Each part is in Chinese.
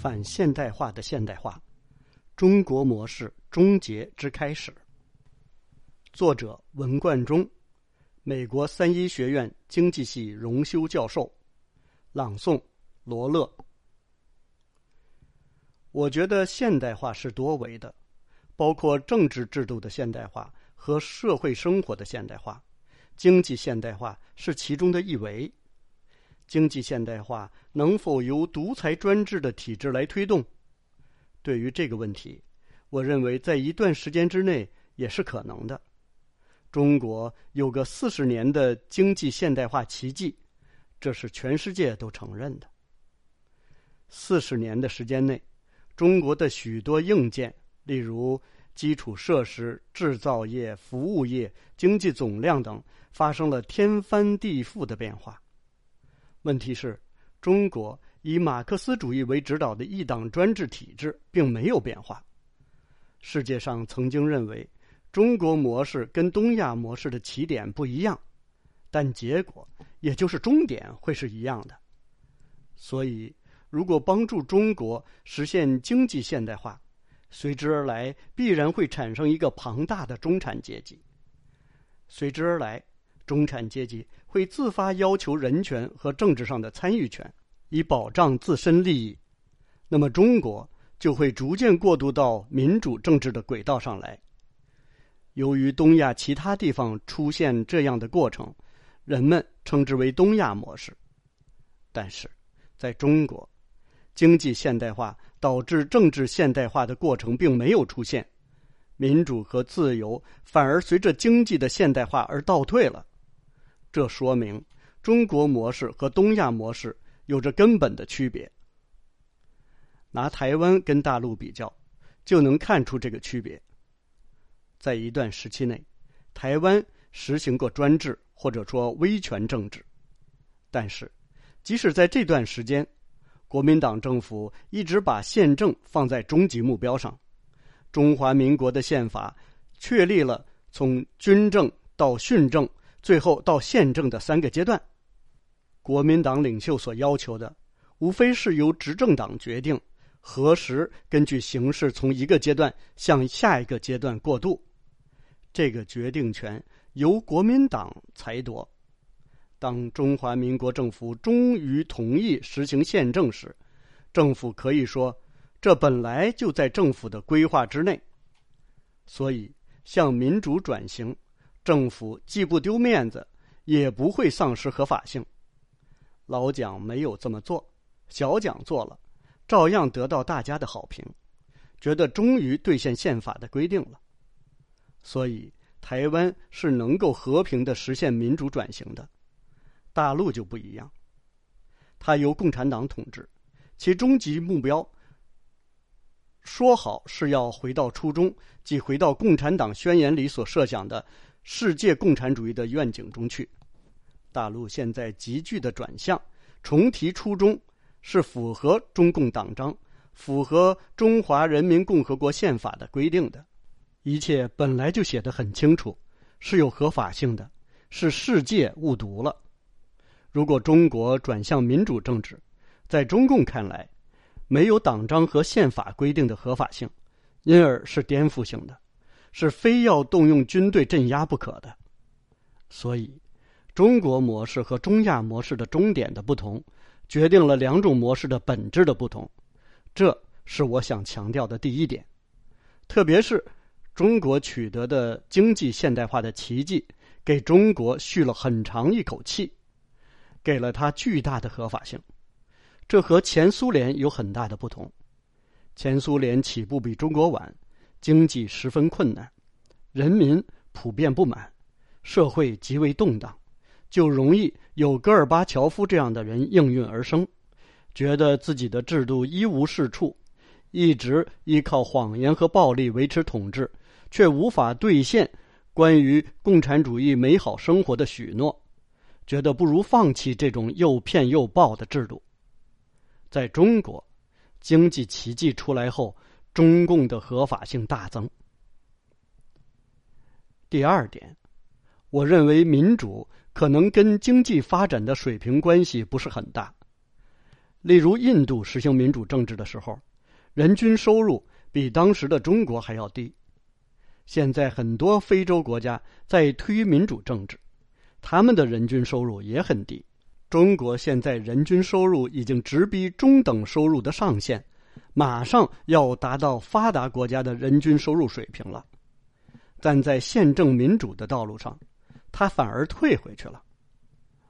反现代化的现代化，中国模式终结之开始。作者文冠中，美国三一学院经济系荣休教授。朗诵罗乐。我觉得现代化是多维的，包括政治制度的现代化和社会生活的现代化，经济现代化是其中的一维。经济现代化能否由独裁专制的体制来推动？对于这个问题，我认为在一段时间之内也是可能的。中国有个四十年的经济现代化奇迹，这是全世界都承认的。四十年的时间内，中国的许多硬件，例如基础设施、制造业、服务业、经济总量等，发生了天翻地覆的变化。问题是，中国以马克思主义为指导的一党专制体制并没有变化。世界上曾经认为，中国模式跟东亚模式的起点不一样，但结果也就是终点会是一样的。所以，如果帮助中国实现经济现代化，随之而来必然会产生一个庞大的中产阶级。随之而来。中产阶级会自发要求人权和政治上的参与权，以保障自身利益。那么，中国就会逐渐过渡到民主政治的轨道上来。由于东亚其他地方出现这样的过程，人们称之为东亚模式。但是，在中国，经济现代化导致政治现代化的过程并没有出现，民主和自由反而随着经济的现代化而倒退了。这说明中国模式和东亚模式有着根本的区别。拿台湾跟大陆比较，就能看出这个区别。在一段时期内，台湾实行过专制或者说威权政治，但是即使在这段时间，国民党政府一直把宪政放在终极目标上。中华民国的宪法确立了从军政到训政。最后到宪政的三个阶段，国民党领袖所要求的，无非是由执政党决定何时根据形势从一个阶段向下一个阶段过渡，这个决定权由国民党裁夺。当中华民国政府终于同意实行宪政时，政府可以说，这本来就在政府的规划之内，所以向民主转型。政府既不丢面子，也不会丧失合法性。老蒋没有这么做，小蒋做了，照样得到大家的好评，觉得终于兑现宪法的规定了。所以，台湾是能够和平的实现民主转型的。大陆就不一样，它由共产党统治，其终极目标说好是要回到初衷，即回到共产党宣言里所设想的。世界共产主义的愿景中去，大陆现在急剧的转向，重提初衷，是符合中共党章、符合中华人民共和国宪法的规定的。一切本来就写得很清楚，是有合法性的，是世界误读了。如果中国转向民主政治，在中共看来，没有党章和宪法规定的合法性，因而是颠覆性的。是非要动用军队镇压不可的，所以，中国模式和中亚模式的终点的不同，决定了两种模式的本质的不同，这是我想强调的第一点。特别是中国取得的经济现代化的奇迹，给中国续了很长一口气，给了它巨大的合法性。这和前苏联有很大的不同，前苏联起步比中国晚。经济十分困难，人民普遍不满，社会极为动荡，就容易有戈尔巴乔夫这样的人应运而生，觉得自己的制度一无是处，一直依靠谎言和暴力维持统治，却无法兑现关于共产主义美好生活的许诺，觉得不如放弃这种又骗又暴的制度。在中国，经济奇迹出来后。中共的合法性大增。第二点，我认为民主可能跟经济发展的水平关系不是很大。例如印度实行民主政治的时候，人均收入比当时的中国还要低。现在很多非洲国家在推民主政治，他们的人均收入也很低。中国现在人均收入已经直逼中等收入的上限，马上要达到发达国家的人均收入水平了。但在宪政民主的道路上，它反而退回去了。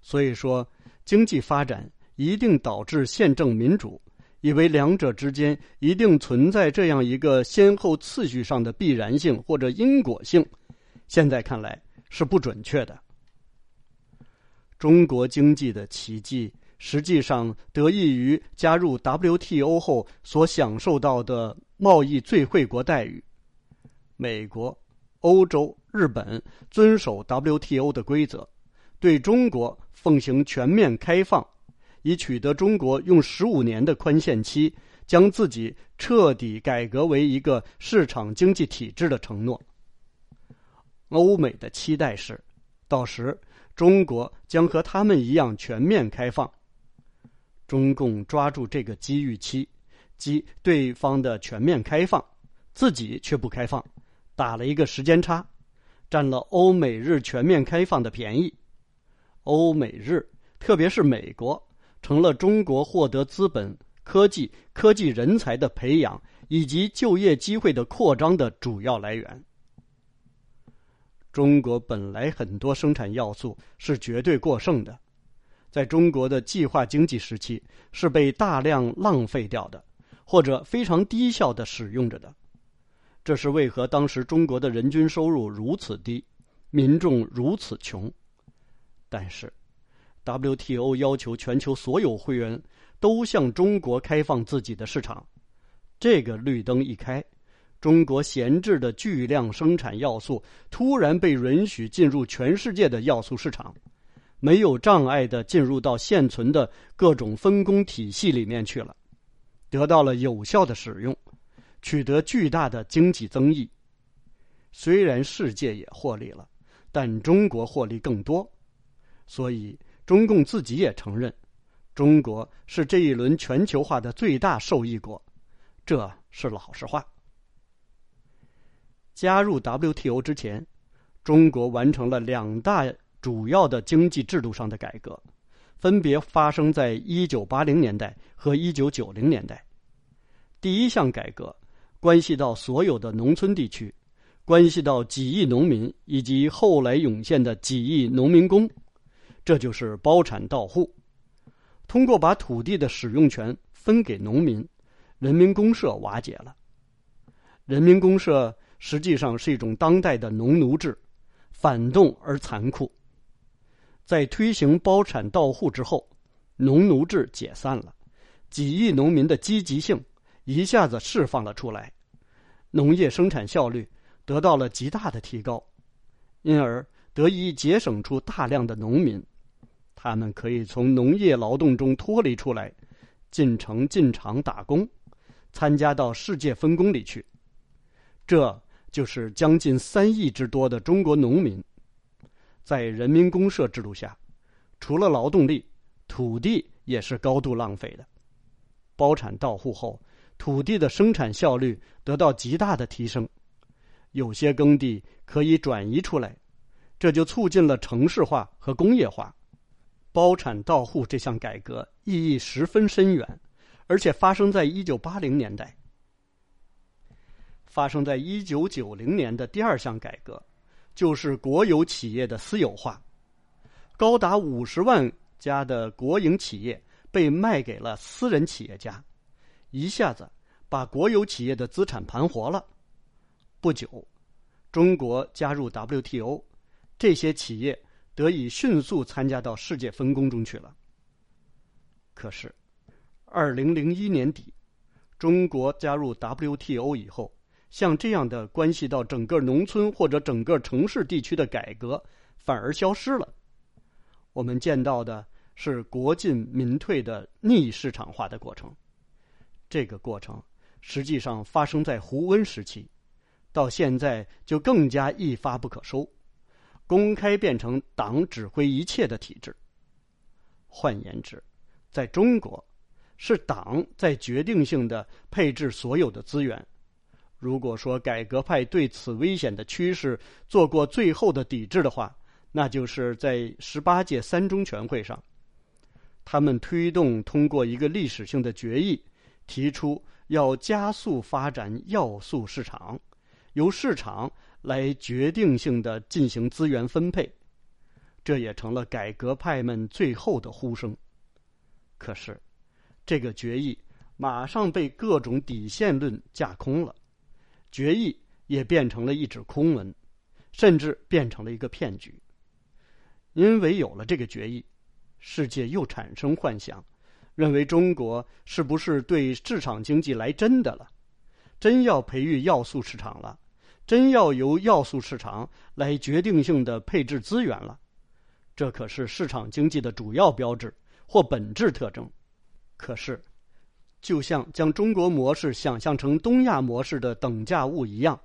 所以说，经济发展一定导致宪政民主。以为两者之间一定存在这样一个先后次序上的必然性或者因果性，现在看来是不准确的。中国经济的奇迹实际上得益于加入 WTO 后所享受到的贸易最惠国待遇。美国、欧洲、日本遵守 WTO 的规则，对中国奉行全面开放。以取得中国用十五年的宽限期将自己彻底改革为一个市场经济体制的承诺。欧美的期待是，到时中国将和他们一样全面开放。中共抓住这个机遇期，即对方的全面开放，自己却不开放，打了一个时间差，占了欧美日全面开放的便宜。欧美日，特别是美国。成了中国获得资本、科技、科技人才的培养以及就业机会的扩张的主要来源。中国本来很多生产要素是绝对过剩的，在中国的计划经济时期是被大量浪费掉的，或者非常低效的使用着的。这是为何当时中国的人均收入如此低，民众如此穷？但是。WTO 要求全球所有会员都向中国开放自己的市场，这个绿灯一开，中国闲置的巨量生产要素突然被允许进入全世界的要素市场，没有障碍的进入到现存的各种分工体系里面去了，得到了有效的使用，取得巨大的经济增益。虽然世界也获利了，但中国获利更多，所以。中共自己也承认，中国是这一轮全球化的最大受益国，这是老实话。加入 WTO 之前，中国完成了两大主要的经济制度上的改革，分别发生在一九八零年代和一九九零年代。第一项改革关系到所有的农村地区，关系到几亿农民以及后来涌现的几亿农民工。这就是包产到户，通过把土地的使用权分给农民，人民公社瓦解了。人民公社实际上是一种当代的农奴制，反动而残酷。在推行包产到户之后，农奴制解散了，几亿农民的积极性一下子释放了出来，农业生产效率得到了极大的提高，因而得以节省出大量的农民。他们可以从农业劳动中脱离出来，进城进厂打工，参加到世界分工里去。这就是将近三亿之多的中国农民，在人民公社制度下，除了劳动力，土地也是高度浪费的。包产到户后，土地的生产效率得到极大的提升，有些耕地可以转移出来，这就促进了城市化和工业化。包产到户这项改革意义十分深远，而且发生在一九八零年代。发生在一九九零年的第二项改革，就是国有企业的私有化，高达五十万家的国营企业被卖给了私人企业家，一下子把国有企业的资产盘活了。不久，中国加入 WTO，这些企业。得以迅速参加到世界分工中去了。可是，二零零一年底，中国加入 WTO 以后，像这样的关系到整个农村或者整个城市地区的改革反而消失了。我们见到的是国进民退的逆市场化的过程。这个过程实际上发生在胡温时期，到现在就更加一发不可收。公开变成党指挥一切的体制。换言之，在中国，是党在决定性的配置所有的资源。如果说改革派对此危险的趋势做过最后的抵制的话，那就是在十八届三中全会上，他们推动通过一个历史性的决议，提出要加速发展要素市场，由市场来决定性的进行资源分配。这也成了改革派们最后的呼声。可是，这个决议马上被各种底线论架空了，决议也变成了一纸空文，甚至变成了一个骗局。因为有了这个决议，世界又产生幻想，认为中国是不是对市场经济来真的了，真要培育要素市场了，真要由要素市场来决定性的配置资源了。这可是市场经济的主要标志或本质特征。可是，就像将中国模式想象成东亚模式的等价物一样，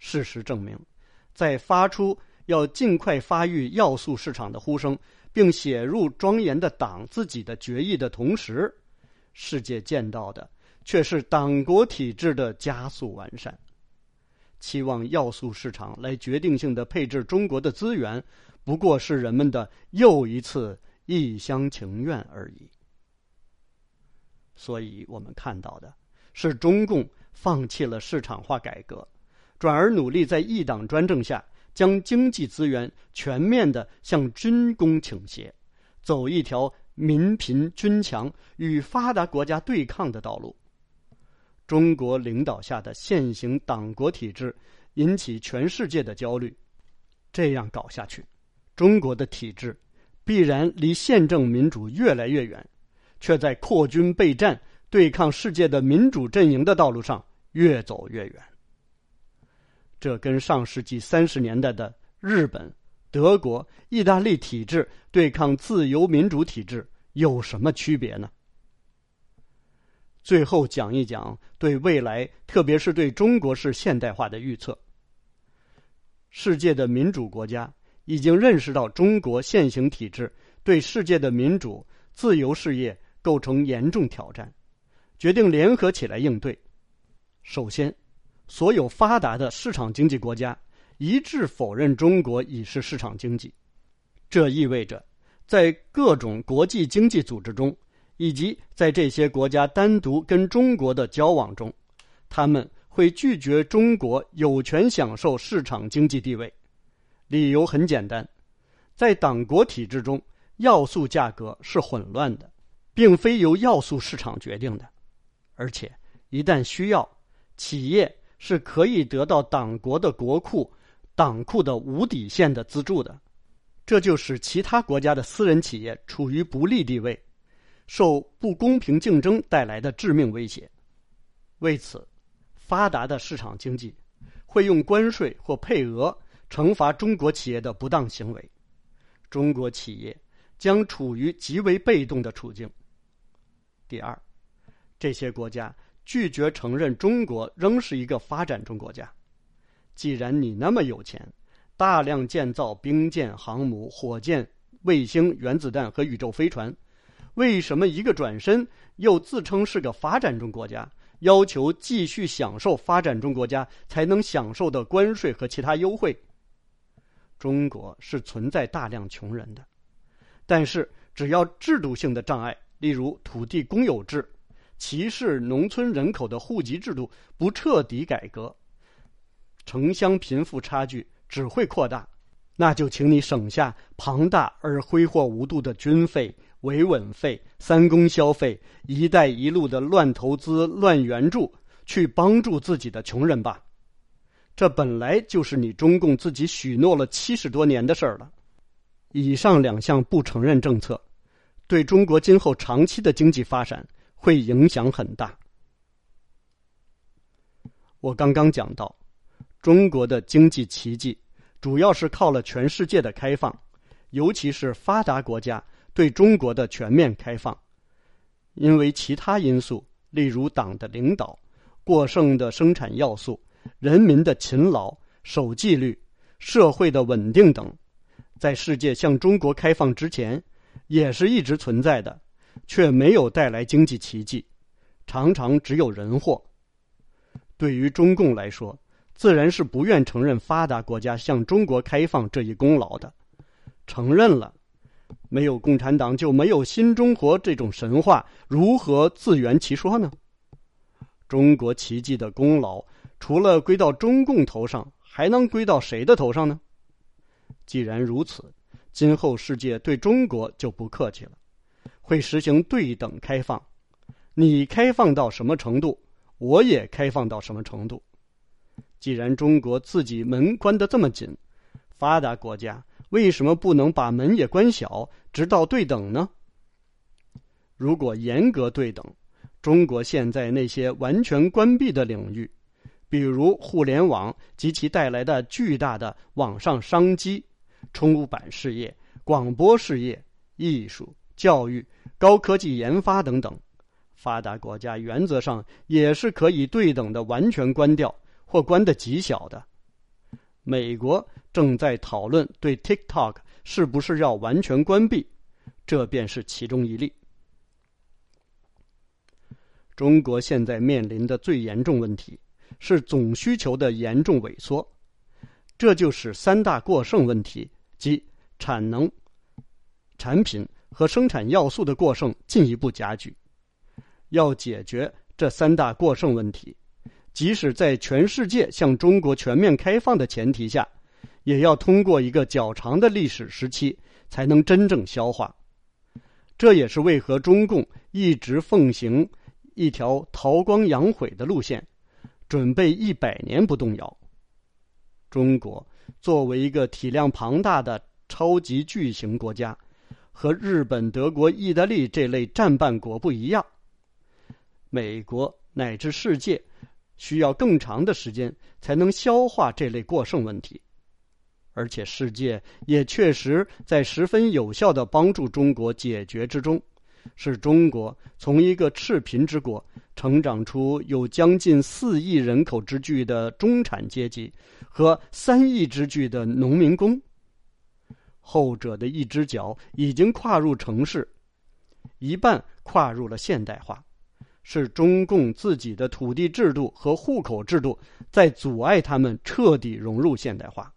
事实证明，在发出要尽快发育要素市场的呼声，并写入庄严的党自己的决议的同时，世界见到的却是党国体制的加速完善。期望要素市场来决定性的配置中国的资源。不过是人们的又一次一厢情愿而已。所以我们看到的是，中共放弃了市场化改革，转而努力在一党专政下将经济资源全面的向军工倾斜，走一条民贫军强与发达国家对抗的道路。中国领导下的现行党国体制引起全世界的焦虑，这样搞下去。中国的体制必然离宪政民主越来越远，却在扩军备战、对抗世界的民主阵营的道路上越走越远。这跟上世纪三十年代的日本、德国、意大利体制对抗自由民主体制有什么区别呢？最后讲一讲对未来，特别是对中国式现代化的预测。世界的民主国家。已经认识到中国现行体制对世界的民主自由事业构成严重挑战，决定联合起来应对。首先，所有发达的市场经济国家一致否认中国已是市场经济，这意味着在各种国际经济组织中，以及在这些国家单独跟中国的交往中，他们会拒绝中国有权享受市场经济地位。理由很简单，在党国体制中，要素价格是混乱的，并非由要素市场决定的，而且一旦需要，企业是可以得到党国的国库、党库的无底线的资助的，这就使其他国家的私人企业处于不利地位，受不公平竞争带来的致命威胁。为此，发达的市场经济会用关税或配额。惩罚中国企业的不当行为，中国企业将处于极为被动的处境。第二，这些国家拒绝承认中国仍是一个发展中国家。既然你那么有钱，大量建造兵舰、航母、火箭、卫星、原子弹和宇宙飞船，为什么一个转身又自称是个发展中国家，要求继续享受发展中国家才能享受的关税和其他优惠？中国是存在大量穷人的，但是只要制度性的障碍，例如土地公有制、歧视农村人口的户籍制度不彻底改革，城乡贫富差距只会扩大。那就请你省下庞大而挥霍无度的军费、维稳费、三公消费、“一带一路”的乱投资、乱援助，去帮助自己的穷人吧。这本来就是你中共自己许诺了七十多年的事儿了。以上两项不承认政策，对中国今后长期的经济发展会影响很大。我刚刚讲到，中国的经济奇迹主要是靠了全世界的开放，尤其是发达国家对中国的全面开放。因为其他因素，例如党的领导、过剩的生产要素。人民的勤劳、守纪律、社会的稳定等，在世界向中国开放之前，也是一直存在的。却没有带来经济奇迹，常常只有人祸。对于中共来说，自然是不愿承认发达国家向中国开放这一功劳的。承认了，没有共产党就没有新中国这种神话，如何自圆其说呢？中国奇迹的功劳，除了归到中共头上，还能归到谁的头上呢？既然如此，今后世界对中国就不客气了，会实行对等开放。你开放到什么程度，我也开放到什么程度。既然中国自己门关得这么紧，发达国家为什么不能把门也关小，直到对等呢？如果严格对等，中国现在那些完全关闭的领域，比如互联网及其带来的巨大的网上商机、出版事业、广播事业、艺术、教育、高科技研发等等，发达国家原则上也是可以对等的完全关掉或关的极小的。美国正在讨论对 TikTok 是不是要完全关闭，这便是其中一例。中国现在面临的最严重问题。是总需求的严重萎缩，这就使三大过剩问题，即产能、产品和生产要素的过剩进一步加剧。要解决这三大过剩问题，即使在全世界向中国全面开放的前提下，也要通过一个较长的历史时期才能真正消化。这也是为何中共一直奉行一条韬光养晦的路线。准备一百年不动摇。中国作为一个体量庞大的超级巨型国家，和日本、德国、意大利这类战败国不一样。美国乃至世界需要更长的时间才能消化这类过剩问题，而且世界也确实在十分有效的帮助中国解决之中。是中国从一个赤贫之国成长出有将近四亿人口之巨的中产阶级和三亿之巨的农民工。后者的一只脚已经跨入城市，一半跨入了现代化，是中共自己的土地制度和户口制度在阻碍他们彻底融入现代化。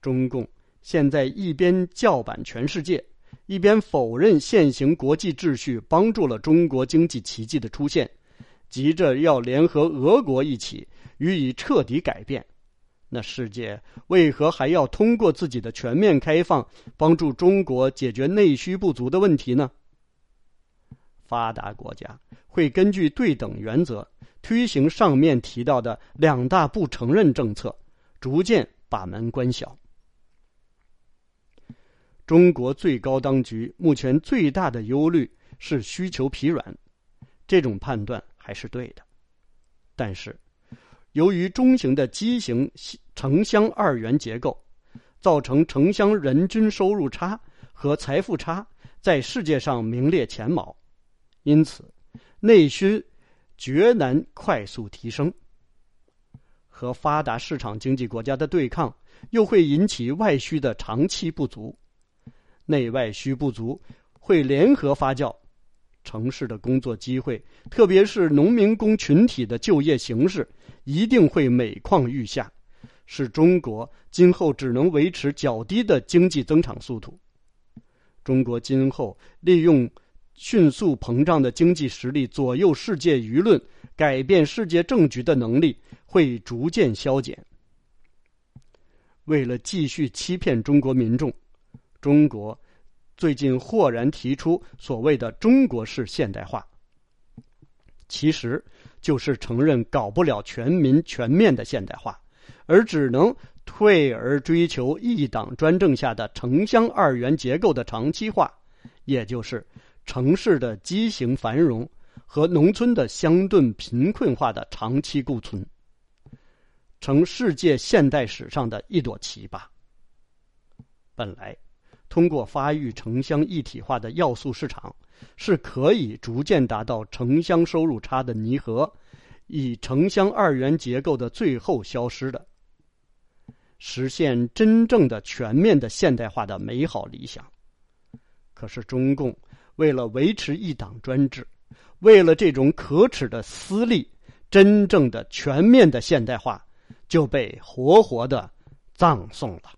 中共现在一边叫板全世界。一边否认现行国际秩序帮助了中国经济奇迹的出现，急着要联合俄国一起予以彻底改变，那世界为何还要通过自己的全面开放帮助中国解决内需不足的问题呢？发达国家会根据对等原则推行上面提到的两大不承认政策，逐渐把门关小。中国最高当局目前最大的忧虑是需求疲软，这种判断还是对的。但是，由于中型的畸形城乡二元结构，造成城乡人均收入差和财富差在世界上名列前茅，因此内需绝难快速提升。和发达市场经济国家的对抗，又会引起外需的长期不足。内外需不足，会联合发酵，城市的工作机会，特别是农民工群体的就业形势，一定会每况愈下，使中国今后只能维持较低的经济增长速度。中国今后利用迅速膨胀的经济实力左右世界舆论、改变世界政局的能力会逐渐消减。为了继续欺骗中国民众。中国最近豁然提出所谓的“中国式现代化”，其实就是承认搞不了全民全面的现代化，而只能退而追求一党专政下的城乡二元结构的长期化，也就是城市的畸形繁荣和农村的相对贫困化的长期共存，成世界现代史上的一朵奇葩。本来。通过发育城乡一体化的要素市场，是可以逐渐达到城乡收入差的弥合，以城乡二元结构的最后消失的，实现真正的全面的现代化的美好理想。可是中共为了维持一党专制，为了这种可耻的私利，真正的全面的现代化就被活活的葬送了。